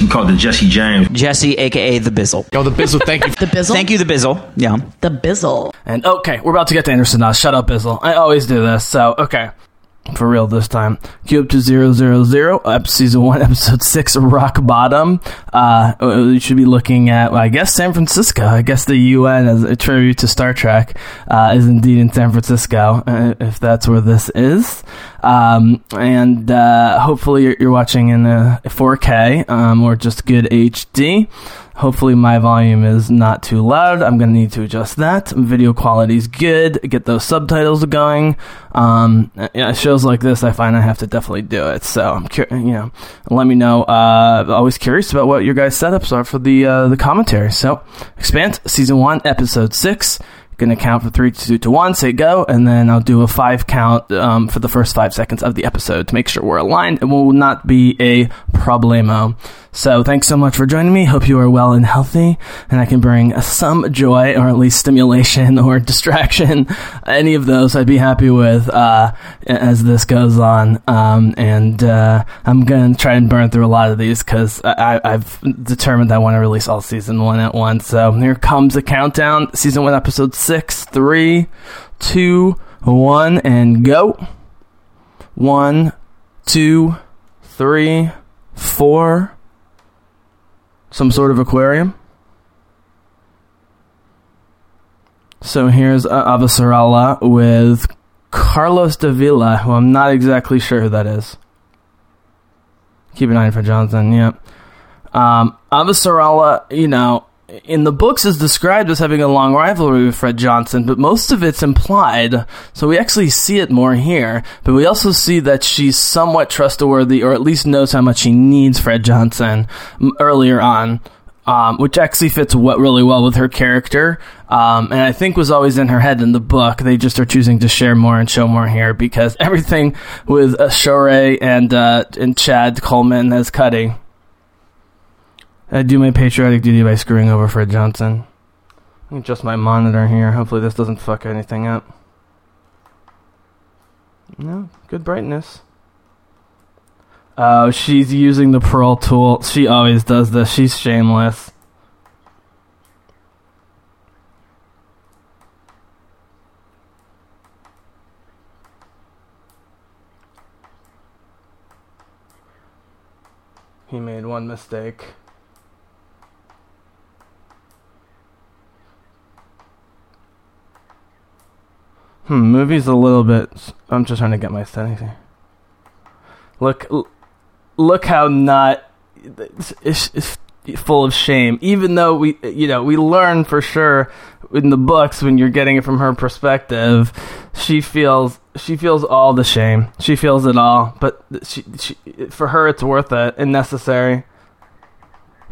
Bizzle. Called the Jesse James. Jesse, aka the Bizzle. Yo, the Bizzle, thank you. The Bizzle. Thank you, the Bizzle. Yeah. The Bizzle. And okay, we're about to get to Anderson now. Shut up, Bizzle. I always do this. So okay, for real this time. Up to zero zero zero. Ep- season one, episode six, Rock Bottom. Uh, you should be looking at, well, I guess, San Francisco. I guess the UN, as a tribute to Star Trek, uh, is indeed in San Francisco, uh, if that's where this is. Um, and uh, hopefully you're, you're watching in uh 4K um, or just good HD. Hopefully my volume is not too loud. I'm gonna need to adjust that. Video quality is good. Get those subtitles going. Um, yeah, shows like this, I find I have to definitely do it. So I'm cur- you know, let me know. Uh, always curious about what your guys' setups are for the uh, the commentary. So, Expanse season one, episode six. Gonna count for three, two, to one, say go, and then I'll do a five count um, for the first five seconds of the episode to make sure we're aligned and will not be a problemo. So thanks so much for joining me. Hope you are well and healthy, and I can bring some joy or at least stimulation or distraction, any of those I'd be happy with uh, as this goes on. Um, and uh, I'm gonna try and burn through a lot of these because I've determined I want to release all season one at once. So here comes the countdown. Season one, episode six, three, two, one, and go. One, two, three, four. Some sort of aquarium. So here's Avasarala with Carlos Davila, who I'm not exactly sure who that is. Keep an eye for Johnson, yeah. Um, Avasarala, you know, in the books is described as having a long rivalry with Fred Johnson, but most of it's implied, so we actually see it more here. But we also see that she's somewhat trustworthy, or at least knows how much she needs Fred Johnson earlier on, um, which actually fits what really well with her character, um, and I think was always in her head in the book. They just are choosing to share more and show more here because everything with uh, Shohreh and uh, and Chad Coleman as Cutty. I do my patriotic duty by screwing over Fred Johnson. Adjust my monitor here. Hopefully this doesn't fuck anything up. No, good brightness. Oh, she's using the pearl tool. She always does this. She's shameless. He made one mistake. Hmm, movie's a little bit. I'm just trying to get my settings here. Look, look how not. It's, it's, it's full of shame. Even though we, you know, we learn for sure in the books when you're getting it from her perspective, she feels she feels all the shame. She feels it all, but she, she for her it's worth it and necessary.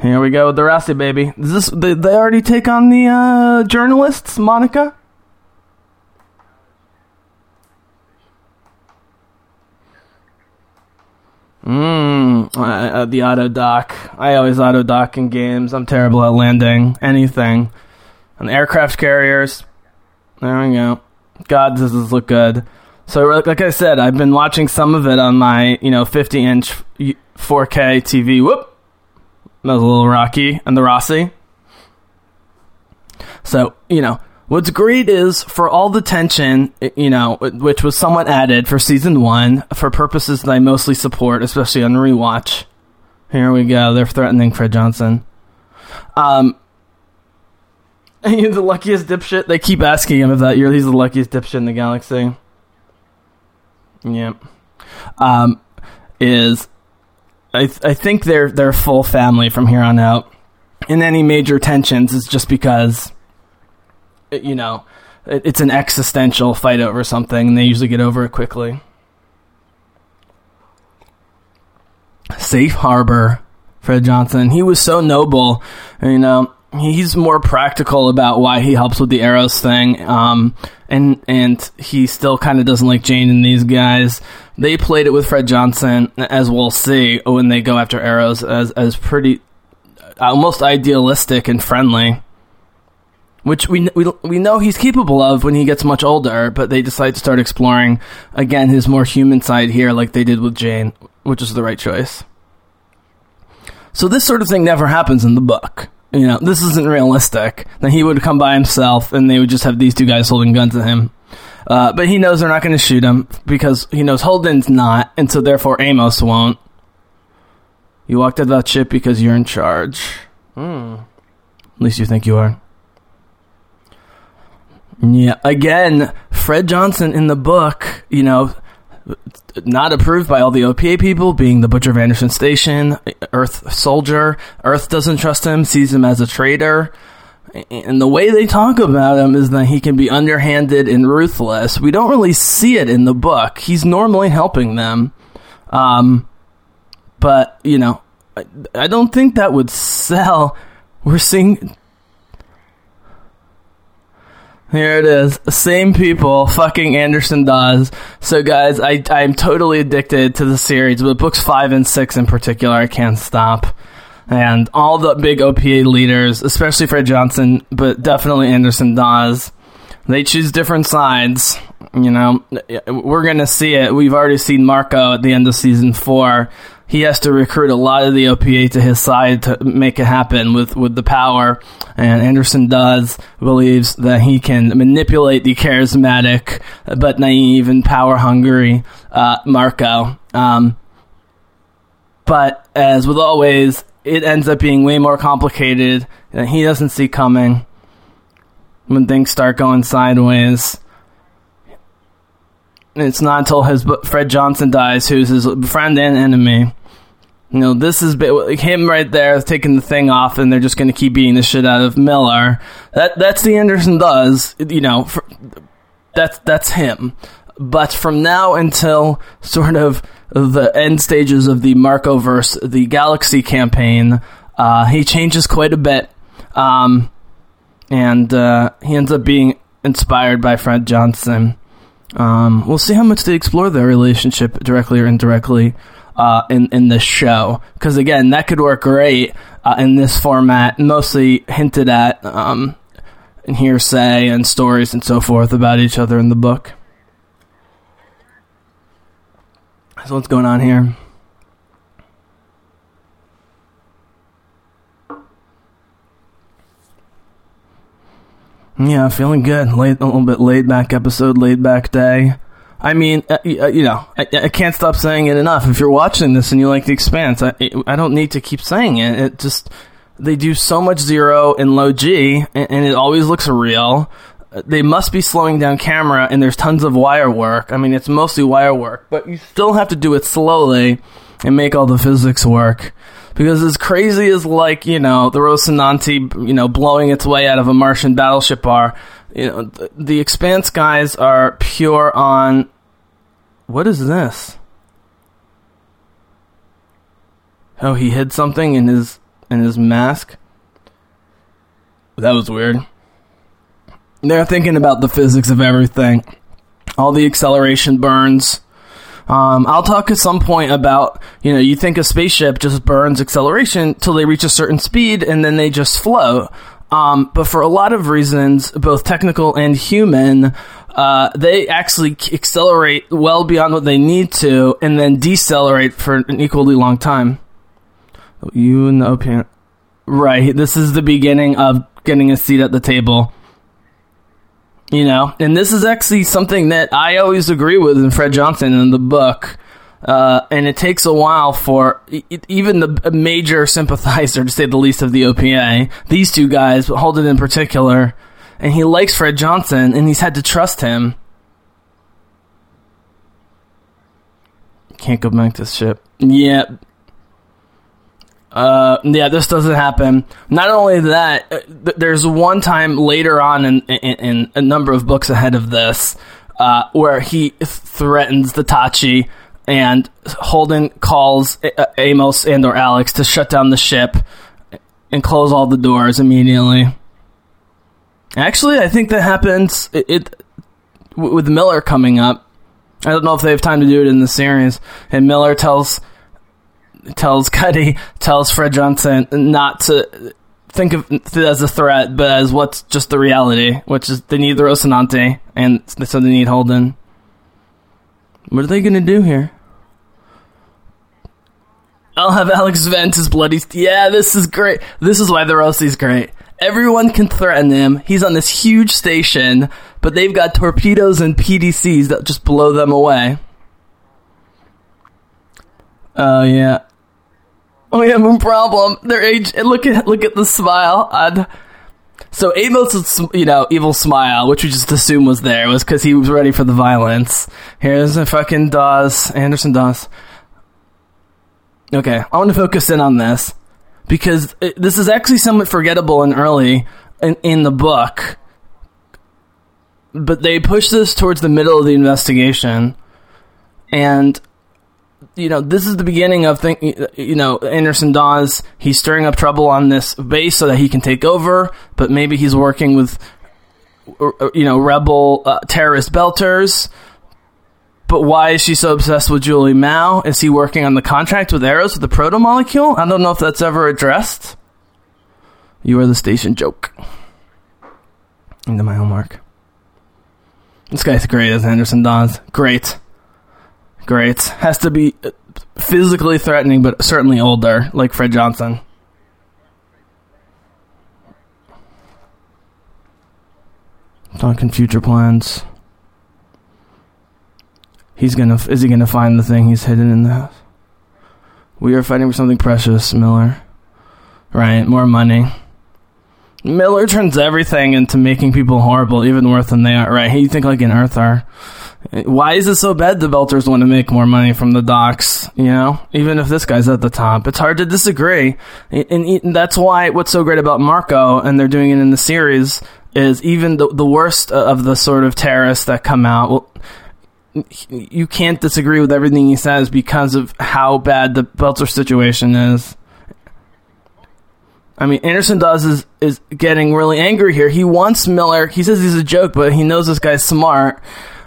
Here we go with the Roci baby. Is this they, they already take on the uh, journalists, Monica? Mmm, uh, the auto dock. I always auto dock in games. I'm terrible at landing anything. On aircraft carriers. There we go. God, does this look good. So, like I said, I've been watching some of it on my, you know, 50 inch 4K TV. Whoop! That was a little rocky. And the Roci. So, you know, what's great is for all the tension, you know, which was somewhat added for season one for purposes that I mostly support, especially on rewatch. Here we go. They're threatening Fred Johnson. Um, you're the luckiest dipshit. They keep asking him if that you're he's the luckiest dipshit in the galaxy. Yep. Um, is I th- I think they're they're full family from here on out. And any major tensions is just because you know it, it's an existential fight over something, and they usually get over it quickly. Safe harbor, Fred Johnson. He was so noble, you know. He's more practical about why he helps with the Eros thing, um, and and he still kind of doesn't like Jane and these guys. They played it with Fred Johnson, as we'll see when they go after Eros, as as pretty almost idealistic and friendly which we, we we know he's capable of when he gets much older. But they decide to start exploring again his more human side here, like they did with Jane, which is the right choice. So this sort of thing never happens in the book. You know, this isn't realistic. That he would come by himself, and they would just have these two guys holding guns at him. Uh, but he knows they're not going to shoot him because he knows Holden's not, and so therefore Amos won't. You walked out of that ship because you're in charge. Hmm. At least you think you are. Yeah, again, Fred Johnson in the book, you know, not approved by all the OPA people, being the Butcher of Anderson Station, Earth soldier. Earth doesn't trust him, sees him as a traitor. And the way they talk about him is that he can be underhanded and ruthless. We don't really see it in the book. He's normally helping them. Um, but, you know, I, I don't think that would sell. We're seeing here it is. Same people, fucking Anderson Dawes. So, guys, I, I'm totally addicted to the series, but books five and six in particular, I can't stop. And all the big OPA leaders, especially Fred Johnson, but definitely Anderson Dawes, they choose different sides. You know, we're going to see it. We've already seen Marco at the end of season four he has to recruit a lot of the OPA to his side to make it happen with, with the power. And Anderson Dawes believes that he can manipulate the charismatic but naive and power hungry uh, Marco. Um, but as with always, it ends up being way more complicated than he doesn't see coming when things start going sideways it's not until his Fred Johnson dies, who's his friend and enemy, you know, this is like him right there taking the thing off, and they're just going to keep beating the shit out of Miller. That that's the Anderson Dawes, You know, for, that's that's him. But from now until sort of the end stages of the Marcoverse, the Galaxy campaign, uh, he changes quite a bit, um, and uh, he ends up being inspired by Fred Johnson. Um, we'll see how much they explore their relationship directly or indirectly uh, in in this show because again that could work great uh, in this format, mostly hinted at um, in hearsay and stories and so forth about each other in the book. So what's going on here? Yeah, feeling good. Late, a little bit laid back episode, laid back day. I mean, uh, uh, you know, I, I, can't stop saying it enough. If you're watching this and you like The Expanse, I, I don't need to keep saying it. It just they do so much zero and low G, and, and it always looks real. They must be slowing down camera, and there's tons of wire work. I mean, it's mostly wire work, but you still have to do it slowly and make all the physics work. Because as crazy as like you know the Rocinante, you know, blowing its way out of a Martian battleship are, you know, the, the Expanse guys are pure on. What is this? Oh, he hid something in his in his mask. That was weird. They're thinking about the physics of everything. All the acceleration burns. Um, I'll talk at some point about, you know, you think a spaceship just burns acceleration till they reach a certain speed and then they just float. Um, but for a lot of reasons, both technical and human, uh, they actually accelerate well beyond what they need to and then decelerate for an equally long time. You and the OPA. Right. This is the beginning of getting a seat at the table. You know, and this is actually something that I always agree with in Fred Johnson in the book. Uh, and it takes a while for even the major sympathizer, to say the least, of the OPA, these two guys, but Holden in particular, and he likes Fred Johnson, and he's had to trust him. Can't go back to ship. Yeah. Uh, yeah, this doesn't happen. Not only that, uh, th- there's one time later on in, in, in, a number of books ahead of this uh, where he threatens the Tachi and Holden calls Amos and or Alex to shut down the ship and close all the doors immediately. Actually, I think that happens it, it with Miller coming up. I don't know if they have time to do it in the series. And Miller tells tells Cutty tells Fred Johnson not to think of it as a threat, but as what's just the reality, which is they need the Rocinante, and so they need Holden. What are they to do here? I'll have Alex vent his bloody. Yeah, this is great. This is why the Roci's great. Everyone can threaten him. He's on this huge station, but they've got torpedoes and PDCs that just blow them away. Oh yeah. Oh yeah, moon problem. Their age. Look at look at the smile. And so Amos's you know evil smile, which we just assumed was there, was because he was ready for the violence. Here's a fucking Dawes Anderson Dawes. Okay, I want to focus in on this because it, this is actually somewhat forgettable and early in, in the book. But they push this towards the middle of the investigation, and you know this is the beginning of think you know Anderson Dawes. He's stirring up trouble on this base so that he can take over, but maybe he's working with you know rebel uh, terrorist belters. But why is she so obsessed with Julie Mao? Is he working on the contract with Eros with the proto molecule? I don't know if that's ever addressed. You are the station joke. Into my homework. This guy's great as Anderson Dawes. Great. Great. Has to be physically threatening, but certainly older, like Fred Johnson. Talking future plans. He's gonna. Is he gonna find the thing he's hidden in the house? We are fighting for something precious, Miller. Right, more money. Miller turns everything into making people horrible, even worse than they are. Right? You think like an Earther. Why is it so bad the Belters want to make more money from the docks? You know, even if this guy's at the top, it's hard to disagree. And, and that's why what's so great about Marco, and they're doing it in the series, is even the, the worst of the sort of terrorists that come out. Well, you can't disagree with everything he says because of how bad the Belter situation is. I mean, Anderson Dawes is, is getting really angry here. He wants Miller. He says he's a joke, but he knows this guy's smart,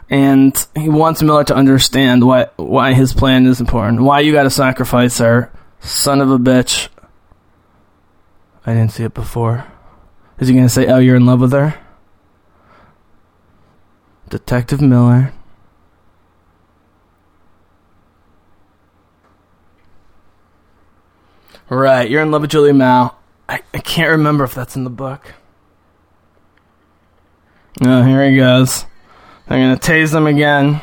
and he wants Miller to understand why why his plan is important. Why you got to sacrifice her, son of a bitch. I didn't see it before. Is he gonna say, "Oh, you're in love with her"? Detective Miller. Right, you're in love with Julie Mao. I, I can't remember if that's in the book. Oh, here he goes. They're gonna tase them again.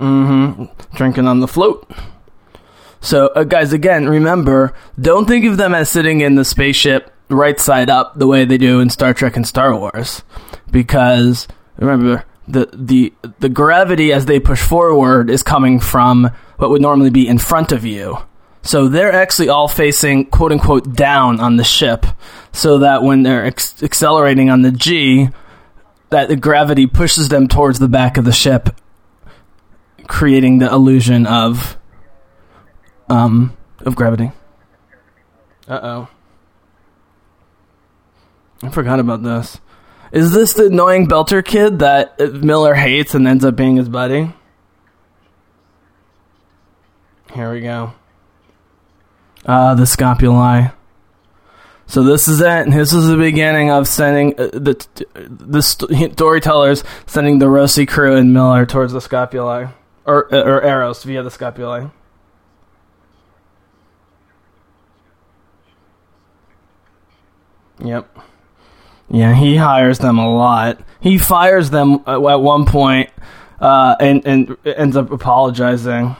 Mm-hmm. Drinking on the float. So, uh, guys, again, remember, don't think of them as sitting in the spaceship right side up the way they do in Star Trek and Star Wars, because remember the the the gravity as they push forward is coming from what would normally be in front of you. So they're actually all facing quote unquote down on the ship, so that when they're ex- accelerating on the G, that the gravity pushes them towards the back of the ship, creating the illusion of um of gravity. Uh oh. I forgot about this. Is this the annoying Belter kid that Miller hates and ends up being his buddy? Here we go. Uh, the scopuli. So this is it. This is the beginning of sending uh, the the storytellers sending the Roci crew and Miller towards the scopuli, or uh, or Eros via the scopuli. Yep. Yeah, he hires them a lot. He fires them at one point, uh, and and ends up apologizing.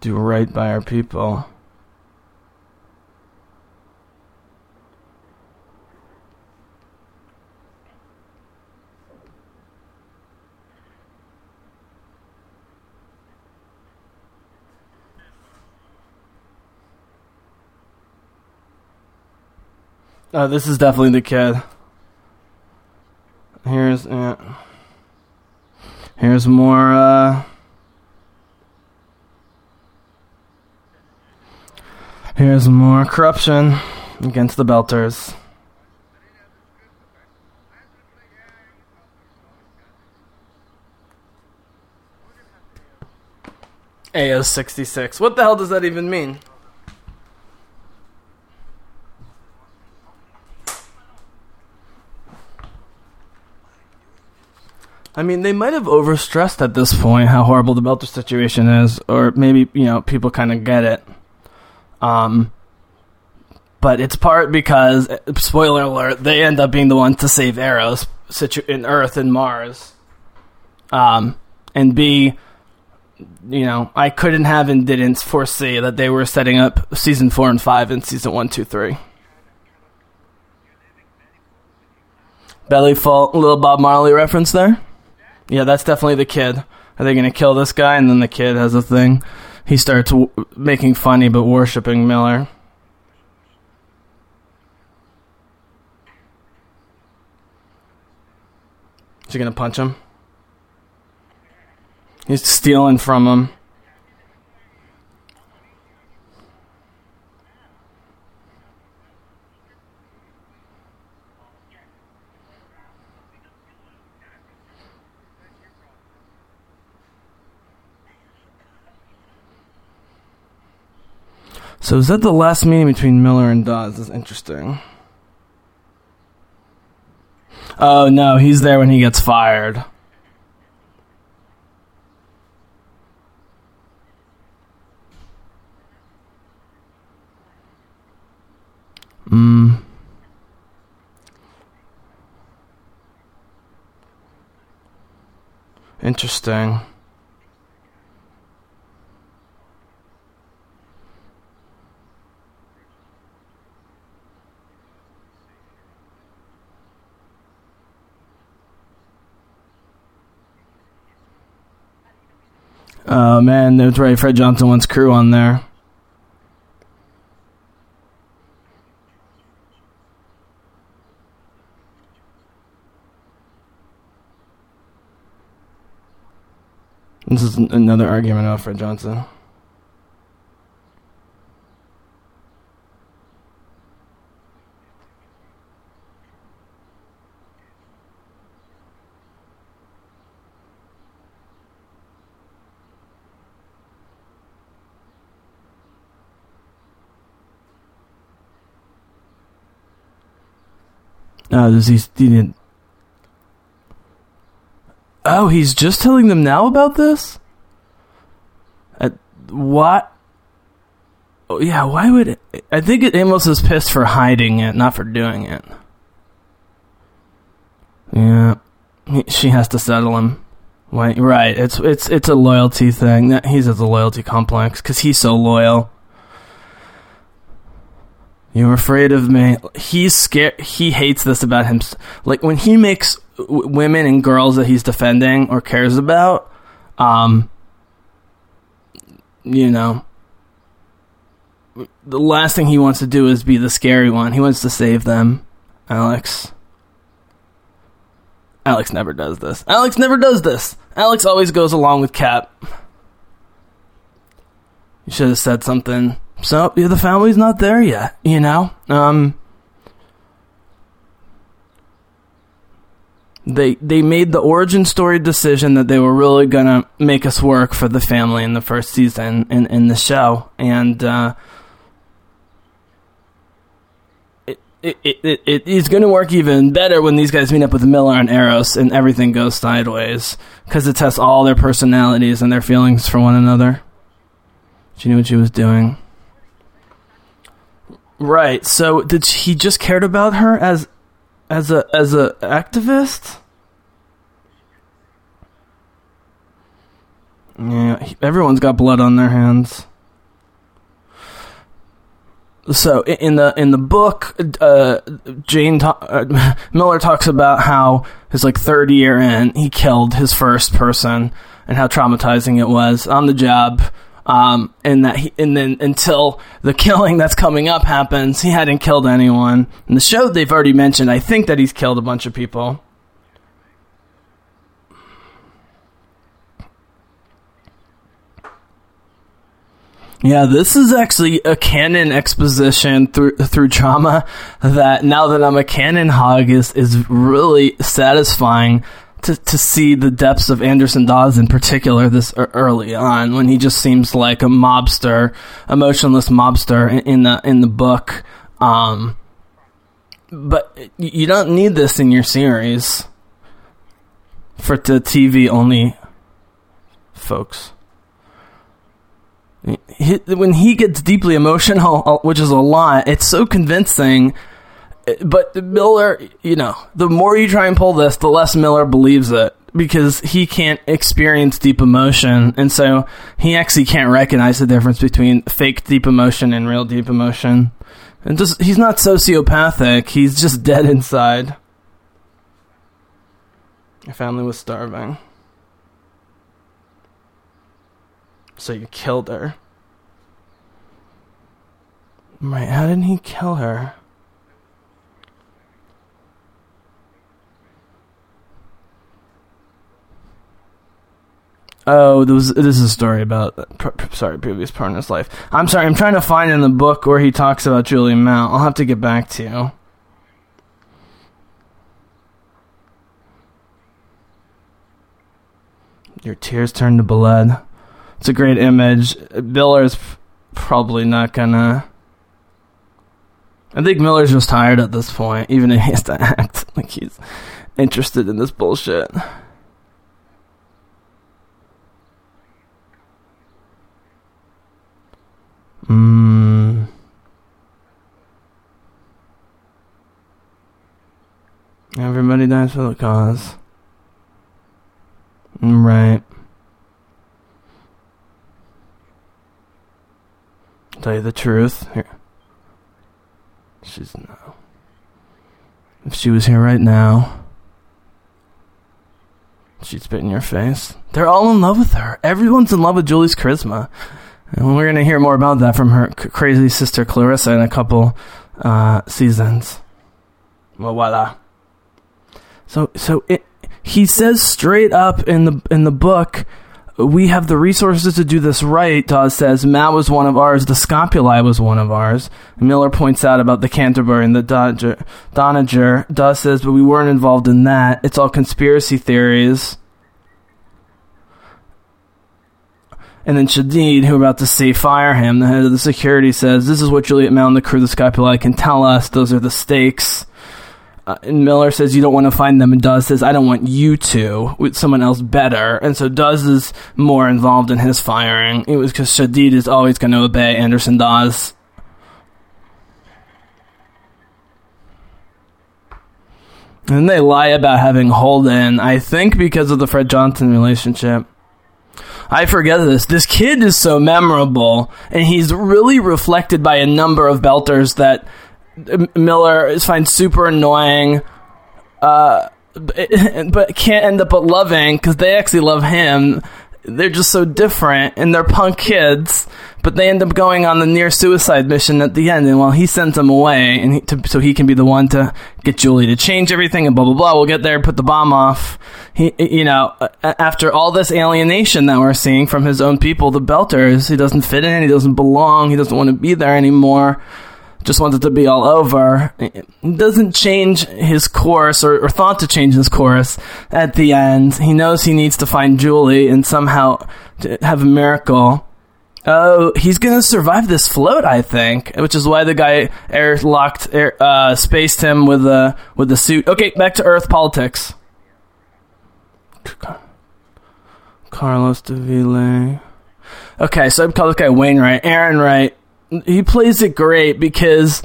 Do right by our people. Oh, this is definitely the kid. Here's uh, here's more. Uh, here's more corruption. against the Belters. AO 66. What the hell does that even mean? I mean, they might have overstressed at this point how horrible the Belter situation is, or maybe, you know, people kind of get it. Um, but it's part because, spoiler alert, they end up being the ones to save Eros situ- in Earth and Mars. Um, and B, you know, I couldn't have and didn't foresee that they were setting up season four and five in season one, two, three. Belly full, little Bob Marley reference there. Yeah, that's definitely the kid. Are they going to kill this guy? And then the kid has a thing. He starts w- making funny but worshiping Miller. Is he going to punch him? He's stealing from him. So is that the last meeting between Miller and Dawes? That's interesting. Oh no, he's there when he gets fired. Hmm. Interesting. Right. Fred Johnson wants crew on there. This is another argument about Fred Johnson. Oh, does he, he didn't. Oh, he's just telling them now about this? At what? Oh, yeah, why would it? I think it, Amos is pissed for hiding it, not for doing it. Yeah, he, she has to settle him. Why? Right, it's it's it's a loyalty thing. That he's at the loyalty complex because he's so loyal. You're afraid of me. He's scared. He hates this about him. Like when he makes w- women and girls that he's defending or cares about, um, you know, the last thing he wants to do is be the scary one. He wants to save them. Alex. Alex never does this. Alex never does this. Alex always goes along with Cap. You should have said something so yeah, the family's not there yet, you know. Um, they they made the origin story decision that they were really gonna make us work for the family in the first season in in the show, and uh, it, it it it is gonna work even better when these guys meet up with Miller and Eros and everything goes sideways because it tests all their personalities and their feelings for one another. She knew what she was doing. Right. So did he just cared about her as as a as a activist? Yeah, everyone's got blood on their hands. So in the in the book, uh, Jane ta- uh, Miller talks about how his like third year in, he killed his first person and how traumatizing it was on the job um, and that he, and then until the killing that's coming up happens, he hadn't killed anyone. In the show, they've already mentioned. I think that he's killed a bunch of people. Yeah, this is actually a canon exposition through through trauma that now that I'm a canon hog is is really satisfying to to see the depths of Anderson Dawes in particular this early on when he just seems like a mobster, emotionless mobster in, in the in the book. Um, but you don't need this in your series for the TV only folks he, when he gets deeply emotional, uh, which is a lot, it's so convincing. But Miller, you know, the more you try and pull this, the less Miller believes it because he can't experience deep emotion, and so he actually can't recognize the difference between fake deep emotion and real deep emotion. And just he's not sociopathic; he's just dead inside. Your family was starving. So you killed her. Right, how did he kill her? Oh, there was, this is a story about pr- sorry previous partner's life. I'm sorry, I'm trying to find in the book where he talks about Julie Mount. I'll have to get back to you. Your tears turn to blood. It's a great image. Miller's probably not gonna. I think Miller's just tired at this point, even if he has to act like he's interested in this bullshit. Hmm. Everybody dies for the cause. Right. Tell you the truth. Here. She's no. If she was here right now, she'd spit in your face. They're all in love with her. Everyone's in love with Julie's charisma. And we're going to hear more about that from her c- crazy sister Clarissa in a couple uh, seasons. Well, voila. So, so it, he says straight up in the in the book, we have the resources to do this right. Dawes says Matt was one of ours. The Scopuli was one of ours. Miller points out about the Canterbury and the Dodger, Donager. Dawes says, but we weren't involved in that. It's all conspiracy theories. And then Shadid, who about to say fire him, the head of the security, says, This is what Juliet Mount and the crew of the Scopuli can tell us. Those are the stakes. Uh, and Miller says you don't want to find them, and Dawes says I don't want you to with someone else better. And so Dawes is more involved in his firing. It was because Shadid is always going to obey Anderson Dawes. And they lie about having Holden, I think because of the Fred Johnson relationship. I forget this. This kid is so memorable, and he's really reflected by a number of belters that Miller finds super annoying, uh, but can't end up loving because they actually love him. They're just so different, and they're punk kids, but they end up going on the near suicide mission at the end. And while he sends them away, and he, to, so he can be the one to get Julie to change everything, and blah blah blah. We'll get there, put the bomb off. He, you know, after all this alienation that we're seeing from his own people, the Belters, he doesn't fit in, he doesn't belong, he doesn't want to be there anymore just wants it to be all over. Doesn't change his course or, or, thought to change his course at the end. He knows he needs to find Julie and somehow have a miracle. Oh, he's gonna survive this float, I think, which is why the guy air locked, air, uh, spaced him with the with the suit. Okay, back to Earth politics. Carlos Davila. Okay, so I call this guy Wainwright. Errinwright he plays it great because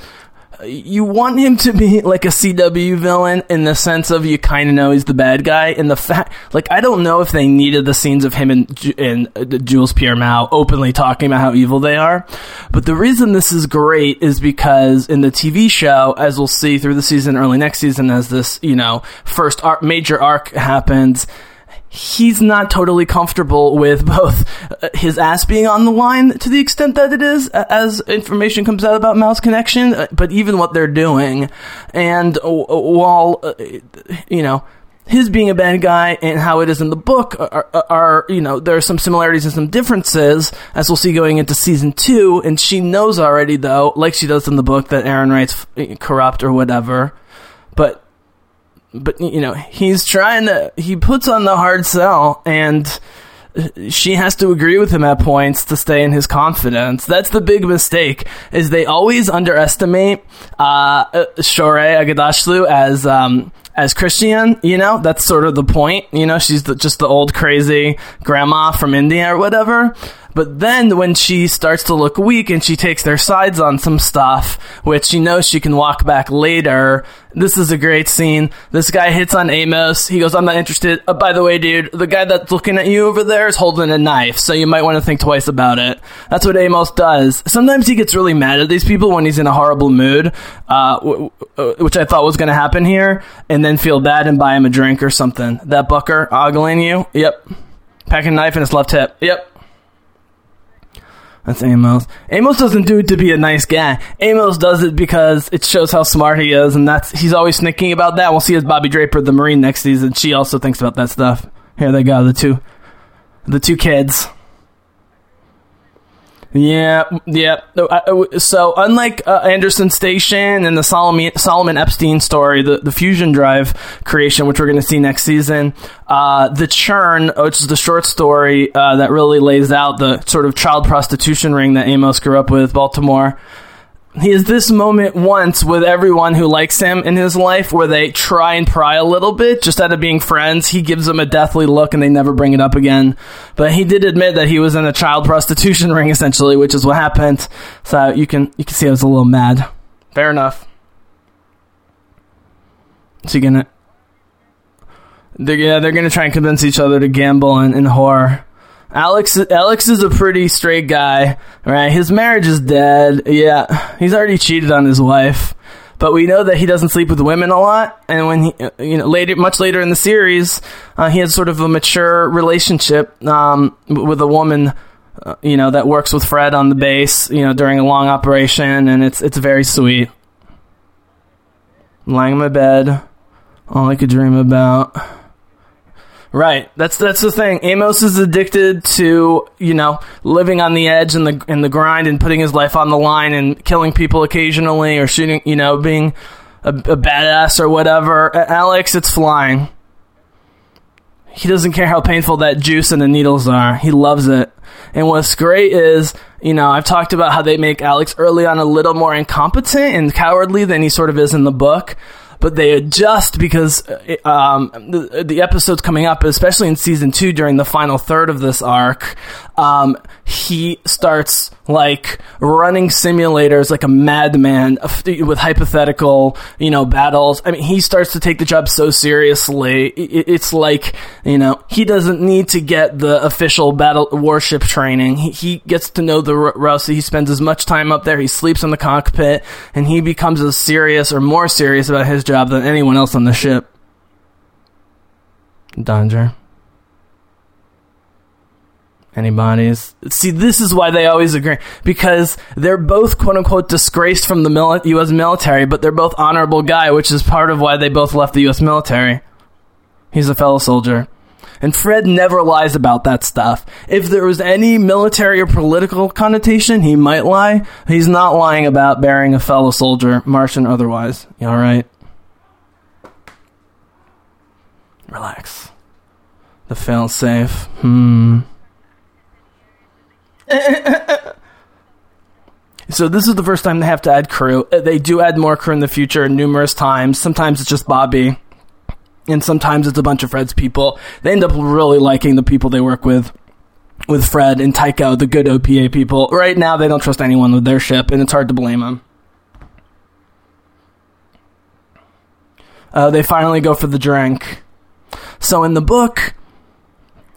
you want him to be like a CW villain in the sense of you kind of know he's the bad guy. And the fact, like, I don't know if they needed the scenes of him and, and uh, Jules Pierre Mao openly talking about how evil they are. But the reason this is great is because in the TV show, as we'll see through the season, early next season, as this, you know, first arc, major arc happens, he's not totally comfortable with both uh, his ass being on the line to the extent that it is as information comes out about Mao's connection, uh, but even what they're doing. And while, uh, you know, his being a bad guy and how it is in the book are, are, are, you know, there are some similarities and some differences, as we'll see going into season two. And she knows already, though, like she does in the book, that Errinwright's corrupt or whatever. But, but you know, he's trying to. He puts on the hard sell, and she has to agree with him at points to stay in his confidence. That's the big mistake. Is they always underestimate uh, Shohreh Aghdashloo as um, as Chrisjen. You know, that's sort of the point. You know, she's the, just the old crazy grandma from India or whatever. But then when she starts to look weak and she takes their sides on some stuff, which she knows she can walk back later, this is a great scene. This guy hits on Amos. He goes, I'm not interested. Uh, by the way, dude, the guy that's looking at you over there is holding a knife, so you might want to think twice about it. That's what Amos does. Sometimes he gets really mad at these people when he's in a horrible mood, uh, w- w- which I thought was going to happen here, and then feel bad and buy him a drink or something. That bucker ogling you? Yep. Packing a knife in his left hip. Yep. That's Amos. Amos doesn't do it to be a nice guy. Amos does it because it shows how smart he is, and that's he's always thinking about that. We'll see as Bobby Draper, the Marine, next season. She also thinks about that stuff. Here they go, the two, the two kids. Yeah, yeah. So unlike uh, Anderson Station and the Solomon, Solomon Epstein story, the, the fusion drive creation, which we're going to see next season, uh, the churn, which is the short story uh, that really lays out the sort of child prostitution ring that Amos grew up with, Baltimore he has this moment once with everyone who likes him in his life where they try and pry a little bit just out of being friends. He gives them a deathly look and they never bring it up again. But he did admit that he was in a child prostitution ring essentially, which is what happened. So you can you can see I was a little mad. Fair enough. So you're gonna they're, yeah, they're gonna try and convince each other to gamble and, and whore. Alex Alex is a pretty straight guy, right? His marriage is dead. Yeah, he's already cheated on his wife, but we know that he doesn't sleep with women a lot. And when he, you know, later, much later in the series, uh, he has sort of a mature relationship um, with a woman. Uh, you know that works with Fred on the base. You know during a long operation, and it's it's very sweet. I'm lying in my bed, all I could dream about. Right. That's that's the thing. Amos is addicted to you know living on the edge and the and the grind and putting his life on the line and killing people occasionally or shooting you know being a, a badass or whatever. Alex, it's flying. He doesn't care how painful that juice and the needles are. He loves it. And what's great is, you know, I've talked about how they make Alex early on a little more incompetent and cowardly than he sort of is in the book but they adjust because uh, um, the, the episodes coming up, especially in season two, during the final third of this arc, um, he starts like running simulators like a madman with hypothetical, you know, battles. I mean, he starts to take the job so seriously. It's like, you know, he doesn't need to get the official battle warship training. He, he gets to know the Roci. He spends as much time up there. He sleeps in the cockpit and he becomes as serious or more serious about his job than anyone else on the ship. Danger. Anybody's see, this is why they always agree because they're both quote unquote disgraced from the mili- U.S. military, but they're both honorable guy, which is part of why they both left the U.S. military. He's a fellow soldier. And Fred never lies about that stuff. If there was any military or political connotation, he might lie. He's not lying about burying a fellow soldier, Martian otherwise. You alright? Relax. The fail safe. Hmm. so this is the first time they have to add crew. Uh, they do add more crew in the future numerous times. Sometimes it's just Bobby, and sometimes it's a bunch of Fred's people. They end up really liking the people they work with. With Fred and Tycho, the good OPA people. Right now, they don't trust anyone with their ship, and it's hard to blame them. Uh, they finally go for the drink. So in the book,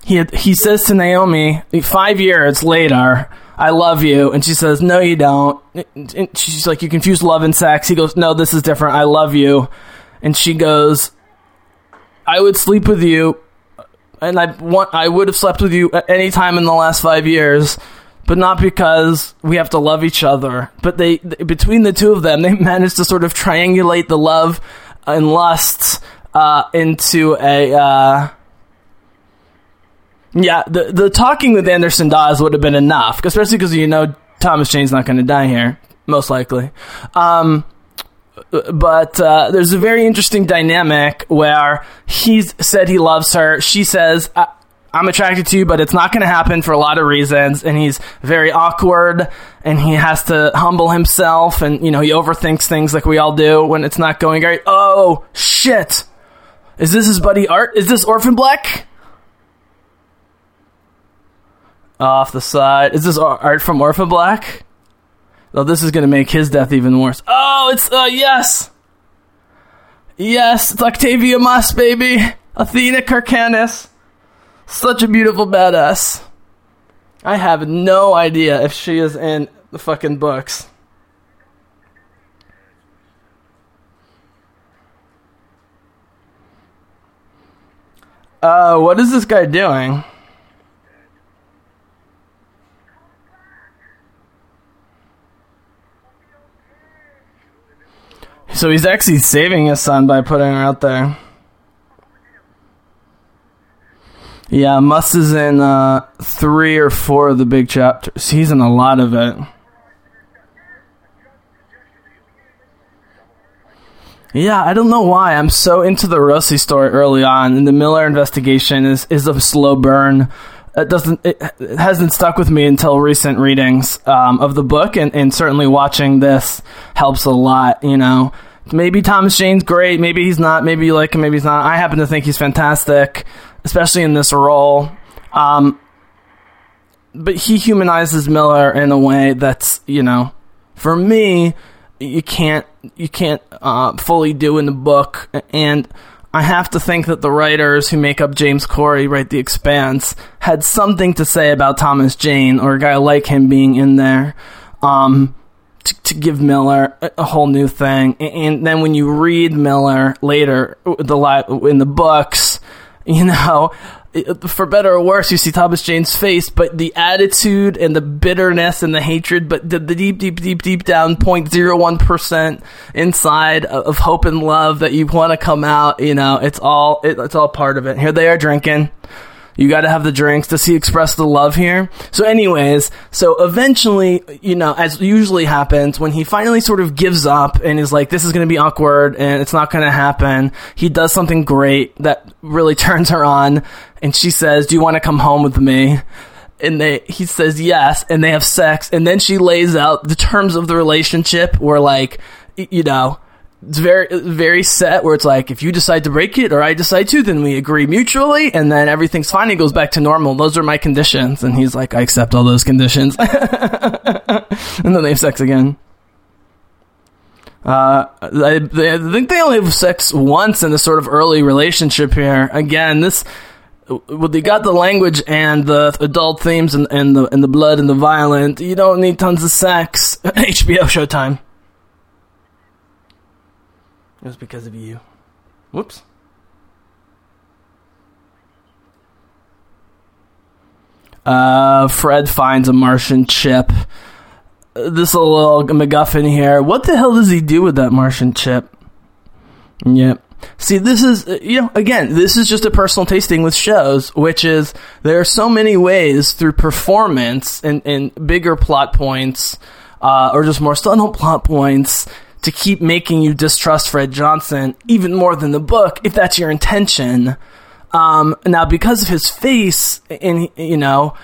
he he says to Naomi five years later, "I love you," and she says, "No, you don't." And she's like, "You confuse love and sex." He goes, "No, this is different. I love you," and she goes, "I would sleep with you, and I want I would have slept with you at any time in the last five years." But not because we have to love each other. But they, between the two of them, they managed to sort of triangulate the love and lusts uh, into a. Uh, yeah, the the talking with Anderson Dawes would have been enough, especially because you know Thomas Jane's not going to die here, most likely. Um, but uh, there's a very interesting dynamic where he's said he loves her. She says, I- I'm attracted to you, but it's not going to happen for a lot of reasons. And he's very awkward and he has to humble himself and, you know, he overthinks things like we all do when it's not going great. Oh, shit. Is this his buddy Art? Is this Orphan Black? Off the side. Is this Art from Orphan Black? Oh, this is going to make his death even worse. Oh, it's, uh, yes. Yes, it's Octavia Muss, baby. Athena Karkanis. Such a beautiful badass. I have no idea if she is in the fucking books. Uh, what is this guy doing? So he's actually saving his son by putting her out there. Yeah, Muss is in uh, three or four of the big chapters. He's in a lot of it. Yeah, I don't know why. I'm so into the Roci story early on, and the Miller investigation is, is a slow burn. It doesn't it, hasn't stuck with me until recent readings um, of the book, and, and certainly watching this helps a lot. You know, maybe Thomas Jane's great, maybe he's not, maybe you like him, maybe he's not. I happen to think he's fantastic especially in this role. Um, but he humanizes Miller in a way that's, you know, for me, you can't you can't uh, fully do in the book, and I have to think that the writers who make up James Corey, write The Expanse, had something to say about Thomas Jane or a guy like him being in there. Um, to, give Miller a, a, whole new thing, and then when you read Miller later, the in the books, you know, for better or worse, you see Thomas Jane's face, but the attitude and the bitterness and the hatred, but the, the deep, deep, deep, deep down 0.01% inside of hope and love that you want to come out, you know, it's all, it, it's all part of it. Here they are drinking. You got to have the drinks. Does he express the love here? So, anyways, so eventually, you know, as usually happens, when he finally sort of gives up and is like, this is going to be awkward and it's not going to happen, he does something great that really turns her on. And she says, Do you want to come home with me? and they he says yes and they have sex and then she lays out the terms of the relationship where like you know it's very very set where it's like if you decide to break it or I decide to, then we agree mutually, and then everything's fine. It goes back to normal. Those are my conditions, and he's like, I accept all those conditions, and then they have sex again. Uh, I, I think they only have sex once in this sort of early relationship here. Again, this well, they got the language and the adult themes and, and the and the blood and the violent. You don't need tons of sex. HBO Showtime. It was because of you. Whoops. Uh, Fred finds a Martian chip. This little MacGuffin here. What the hell does he do with that Martian chip? Yep. See, this is, you know, again, this is just a personal tasting with shows, which is there are so many ways through performance and, and bigger plot points, uh, or just more subtle plot points to keep making you distrust Fred Johnson even more than the book, if that's your intention. Um, now, because of his face, and you know,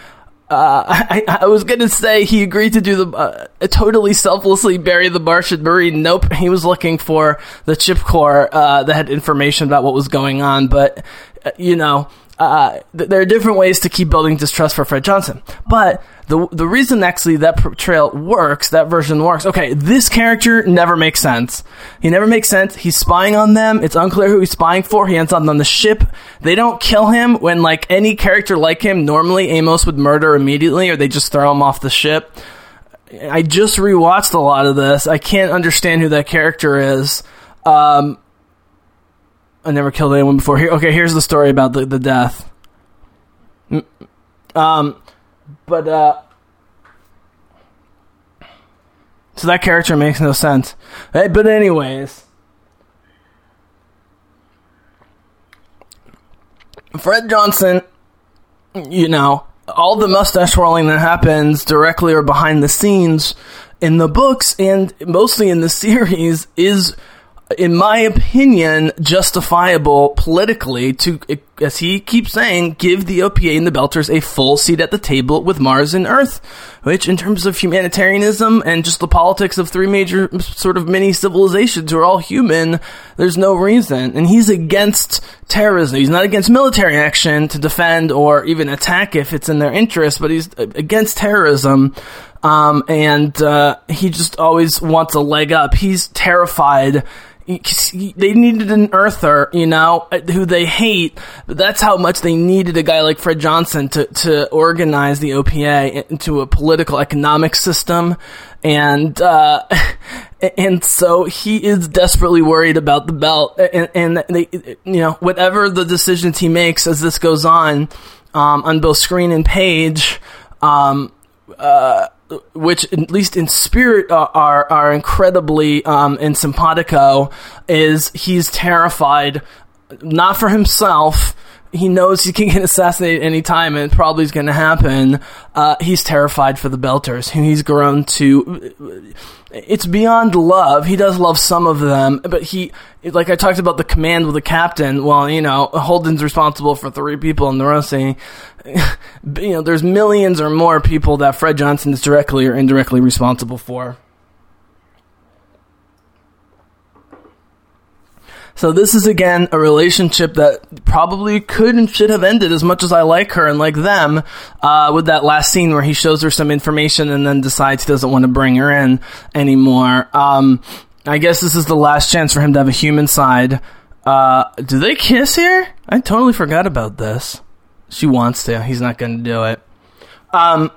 uh, I, I, was gonna say he agreed to do the uh, totally selflessly bury the Martian Marine. Nope, he was looking for the chip core uh, that had information about what was going on. But uh, you know, uh, th- there are different ways to keep building distrust for Fred Johnson. But the the reason actually that portrayal works, that version works. Okay, this character never makes sense. He never makes sense. He's spying on them. It's unclear who he's spying for. He ends up on the ship. They don't kill him when like any character like him normally Amos would murder immediately, or they just throw him off the ship. I just rewatched a lot of this. I can't understand who that character is. Um, I never killed anyone before. Here, okay, here's the story about the, the death. Um, but uh, so that character makes no sense. Hey, but anyways, Fred Johnson, you know, all the mustache twirling that happens directly or behind the scenes in the books and mostly in the series is in my opinion, justifiable politically to, as he keeps saying, give the OPA and the Belters a full seat at the table with Mars and Earth, which, in terms of humanitarianism and just the politics of three major sort of mini civilizations who are all human, there's no reason. And he's against terrorism. He's not against military action to defend or even attack if it's in their interest, but he's against terrorism. Um, and uh, he just always wants a leg up. He's terrified they needed an earther, you know, who they hate. But that's how much they needed a guy like Fred Johnson to, to organize the OPA into a political economic system. And, uh, and so he is desperately worried about the belt. And, and they, you know, whatever the decisions he makes as this goes on, um, on both screen and page, um, uh, which at least in spirit are are incredibly um, in simpatico is he's terrified not for himself he knows he can get assassinated any time and it probably is going to happen uh, he's terrified for the belters who he's grown to it's beyond love. He does love some of them, but he, like I talked about the command with the captain. Well, you know, Holden's responsible for three people in the Roci. You know, there's millions or more people that Fred Johnson is directly or indirectly responsible for. So this is again a relationship that probably could and should have ended as much as I like her and like them, uh, with that last scene where he shows her some information and then decides he doesn't want to bring her in anymore. Um, I guess this is the last chance for him to have a human side. Uh, do they kiss here? I totally forgot about this. She wants to. He's not going to do it. Um,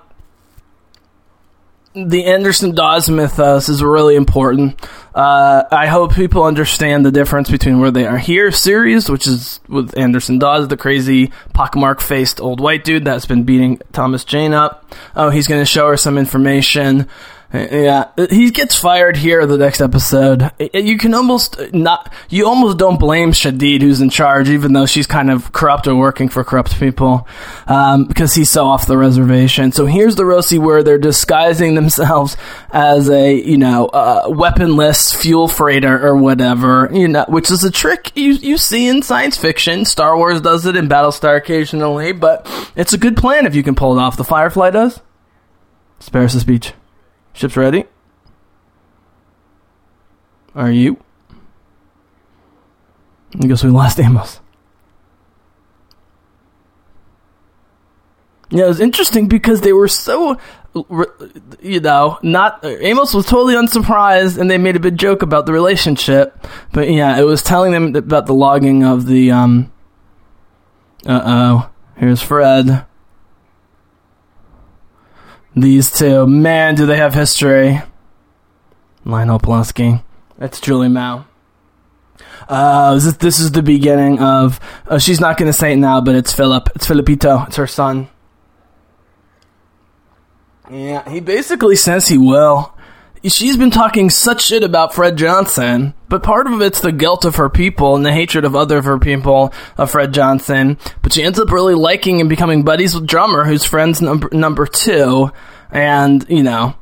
the Anderson Dawes mythos is really important. Uh, I hope people understand the difference between where they are here series, which is with Anderson Dawes, the crazy pockmark faced old white dude that's been beating Thomas Jane up. Oh, he's going to show her some information. Yeah, he gets fired here the next episode. You can almost not, you almost don't blame Shaddid, who's in charge, even though she's kind of corrupt or working for corrupt people, um, because he's so off the reservation. So here's the Roci where they're disguising themselves as a, you know, uh, weaponless fuel freighter or whatever, you know, which is a trick you, you see in science fiction. Star Wars does it in Battlestar occasionally, but it's a good plan if you can pull it off. The Firefly does. Spare us a speech. Ship's ready. Are you? I guess we lost Amos. Yeah, it was interesting because they were so, you know, not Amos was totally unsurprised, and they made a big joke about the relationship. But yeah, it was telling them about the logging of the. um Uh oh, here's Fred. These two, man, do they have history. Lionel Polanski. That's Julie Mao. Uh, this, this is the beginning of. Uh, she's not going to say it now, but it's Philip. It's Filipito. It's her son. Yeah, he basically says he will. She's been talking such shit about Fred Johnson, but part of it's the guilt of her people and the hatred of other of her people of Fred Johnson. But she ends up really liking and becoming buddies with Drummer, who's friends number number two, and you know,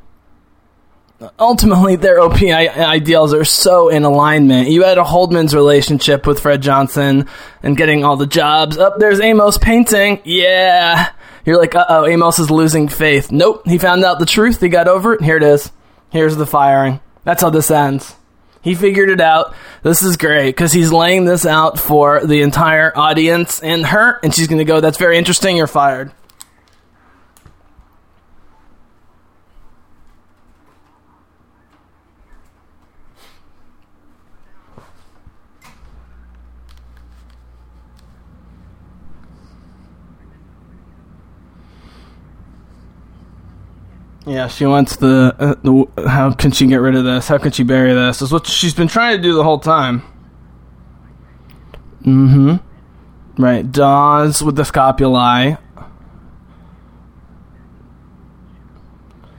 ultimately their OP ideals are so in alignment. You had a Holdman's relationship with Fred Johnson and getting all the jobs. Up oh, there's Amos painting, yeah. You're like, uh oh, Amos is losing faith. Nope, he found out the truth. He got over it. Here it is. Here's the firing. That's how this ends. He figured it out. This is great because he's laying this out for the entire audience and her, and she's going to go, That's very interesting. You're fired. Yeah, she wants the, uh, the. How can she get rid of this? How can she bury this? Is what she's been trying to do the whole time. Mm hmm. Right. Dawes with the scopuli.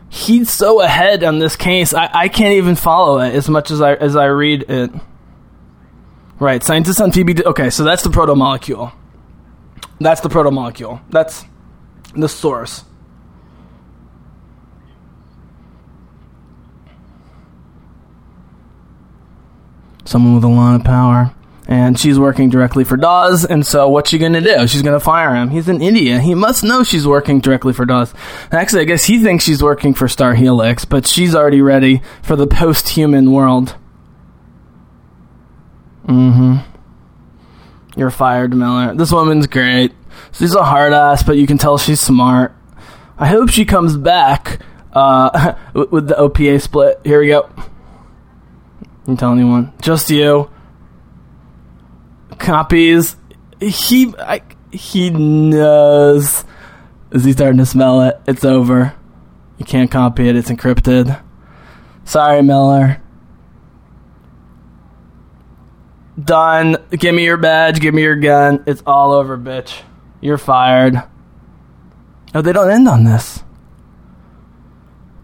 He's so ahead on this case. I, I can't even follow it as much as I as I read it. Right. Scientists on Phoebe. Okay, so that's the proto molecule. That's the proto molecule. That's the source. Someone with a lot of power. And she's working directly for Dawes, and so what's she gonna do? She's gonna fire him. He's in India. He must know she's working directly for Dawes. Actually, I guess he thinks she's working for Star Helix, but she's already ready for the post-human world. Mm-hmm. You're fired, Miller. This woman's great. She's a hard ass, but you can tell she's smart. I hope she comes back uh, with the OPA split. Here we go. Don't tell anyone. Just you. Copies. He I, he knows. Is he starting to smell it? It's over. You can't copy it. It's encrypted. Sorry, Miller. Done. Give me your badge. Give me your gun. It's all over, bitch. You're fired. Oh, they don't end on this.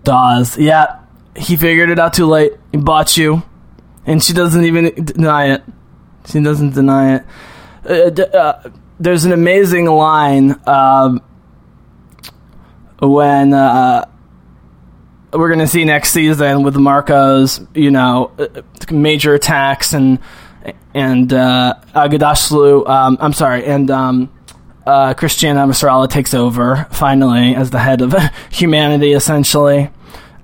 Dawes. Yeah. He figured it out too late. He bought you. And she doesn't even deny it. She doesn't deny it. Uh, uh, there's an amazing line um, when uh, we're going to see next season with Marco's, you know, uh, major attacks and and uh, Aghdashloo, um, I'm sorry, and um, uh, Chrisjen Avasarala takes over finally as the head of humanity, essentially,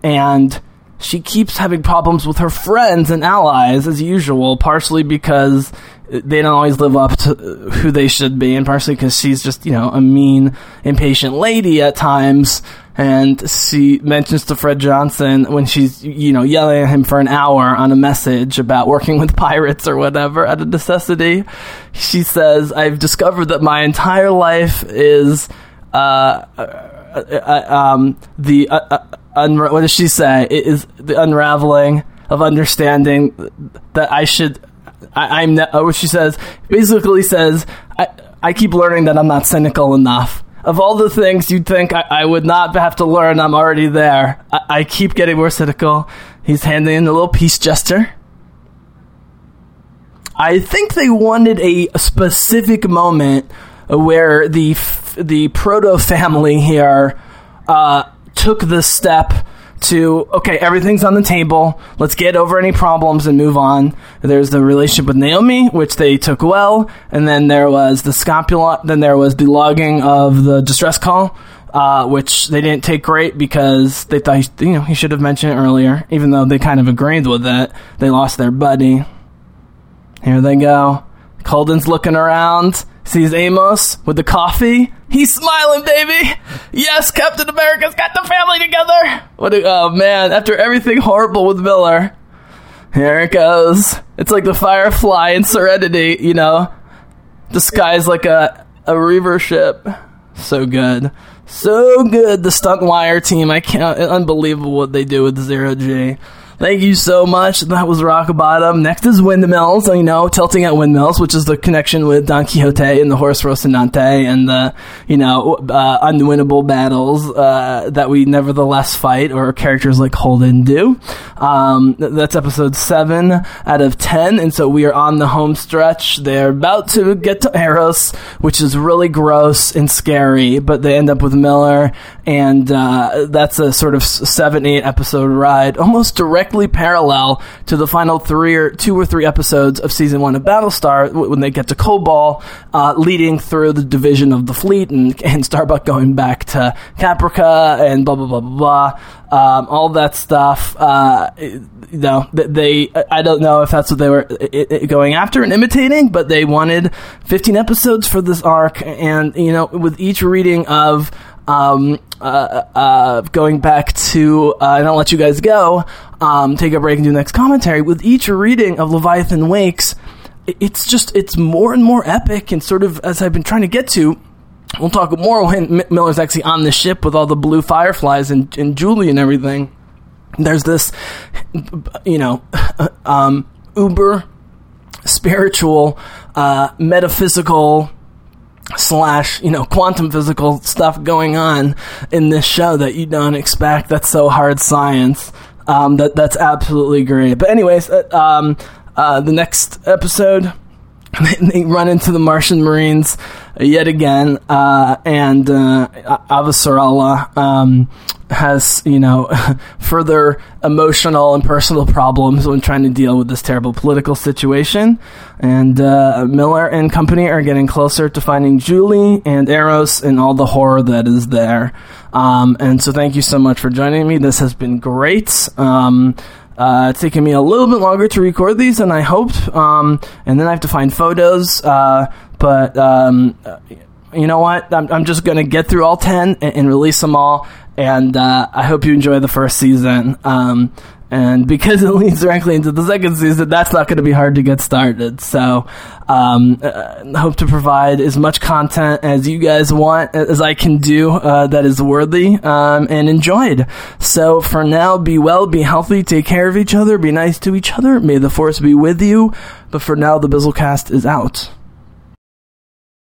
and she keeps having problems with her friends and allies as usual, partially because they don't always live up to who they should be, and partially because she's just, you know, a mean, impatient lady at times. And she mentions to Fred Johnson when she's, you know, yelling at him for an hour on a message about working with pirates or whatever out of necessity. She says, I've discovered that my entire life is, uh, uh, uh, um, the, uh, uh, unra- what does she say? It is the unraveling of understanding that I should. I, I'm. Ne- oh, what she says basically says I. I keep learning that I'm not cynical enough. Of all the things you'd think I, I would not have to learn, I'm already there. I, I keep getting more cynical. He's handing in a little peace gesture. I think they wanted a specific moment where the f- the proto family here uh, took the step to okay, everything's on the table. Let's get over any problems and move on. There's the relationship with Naomi, which they took well, and then there was the scopuli. Then there was the logging of the distress call, uh, which they didn't take great because they thought he, you know he should have mentioned it earlier. Even though they kind of agreed with it, they lost their buddy. Here they go. Holden's looking around, sees Amos with the coffee. He's smiling, baby. Yes, Captain America's got the family together. What? A, oh man! After everything horrible with Miller, here it goes. It's like the Firefly in Serenity, you know, the disguised like a a reaver ship. So good, so good. The stunt wire team, I can't. Unbelievable what they do with zero G. Thank you so much. That was Rock Bottom. Next is Windmills, you know, tilting at Windmills, which is the connection with Don Quixote and the horse Rocinante and the, you know, uh, unwinnable battles uh, that we nevertheless fight, or characters like Holden do. Um, that's episode 7 out of 10, and so we are on the home stretch. They're about to get to Eros, which is really gross and scary, but they end up with Miller, and uh, that's a sort of 7 8 episode ride, almost directly parallel to the final three or two or three episodes of season one of Battlestar when they get to Kobol, uh, leading through the division of the fleet and, and Starbuck going back to Caprica and blah blah blah blah blah. Um, all that stuff. Uh, you know, they. I don't know if that's what they were going after and imitating, but they wanted 15 episodes for this arc, and you know, with each reading of um, uh, uh, going back to, uh, and I'll let you guys go, um, take a break and do the next commentary. With each reading of Leviathan Wakes, it's just, it's more and more epic and sort of, as I've been trying to get to, we'll talk more when M- Miller's actually on the ship with all the blue fireflies and, and Julie and everything. There's this, you know, um, uber spiritual, uh, metaphysical, slash you know quantum physical stuff going on in this show that you don't expect. That's so hard science. Um, that that's absolutely great. But anyways uh, um, uh, the next episode they run into the Martian Marines yet again, uh, and uh, Avasarala um, has, you know, further emotional and personal problems when trying to deal with this terrible political situation. And uh, Miller and company are getting closer to finding Julie and Eros and all the horror that is there. Um, and so, thank you so much for joining me. This has been great. Um, uh, it's taken me a little bit longer to record these than I hoped, um, and then I have to find photos. Uh, but um, you know what? I'm, I'm just going to get through all 10 and, and release them all. And uh, I hope you enjoy the first season. Um, and because it leads directly into the second season, that's not going to be hard to get started. So, um, uh, hope to provide as much content as you guys want, as I can do, uh, that is worthy, um, and enjoyed. So for now, be well, be healthy, take care of each other, be nice to each other. May the force be with you. But for now, the Bizzlecast is out.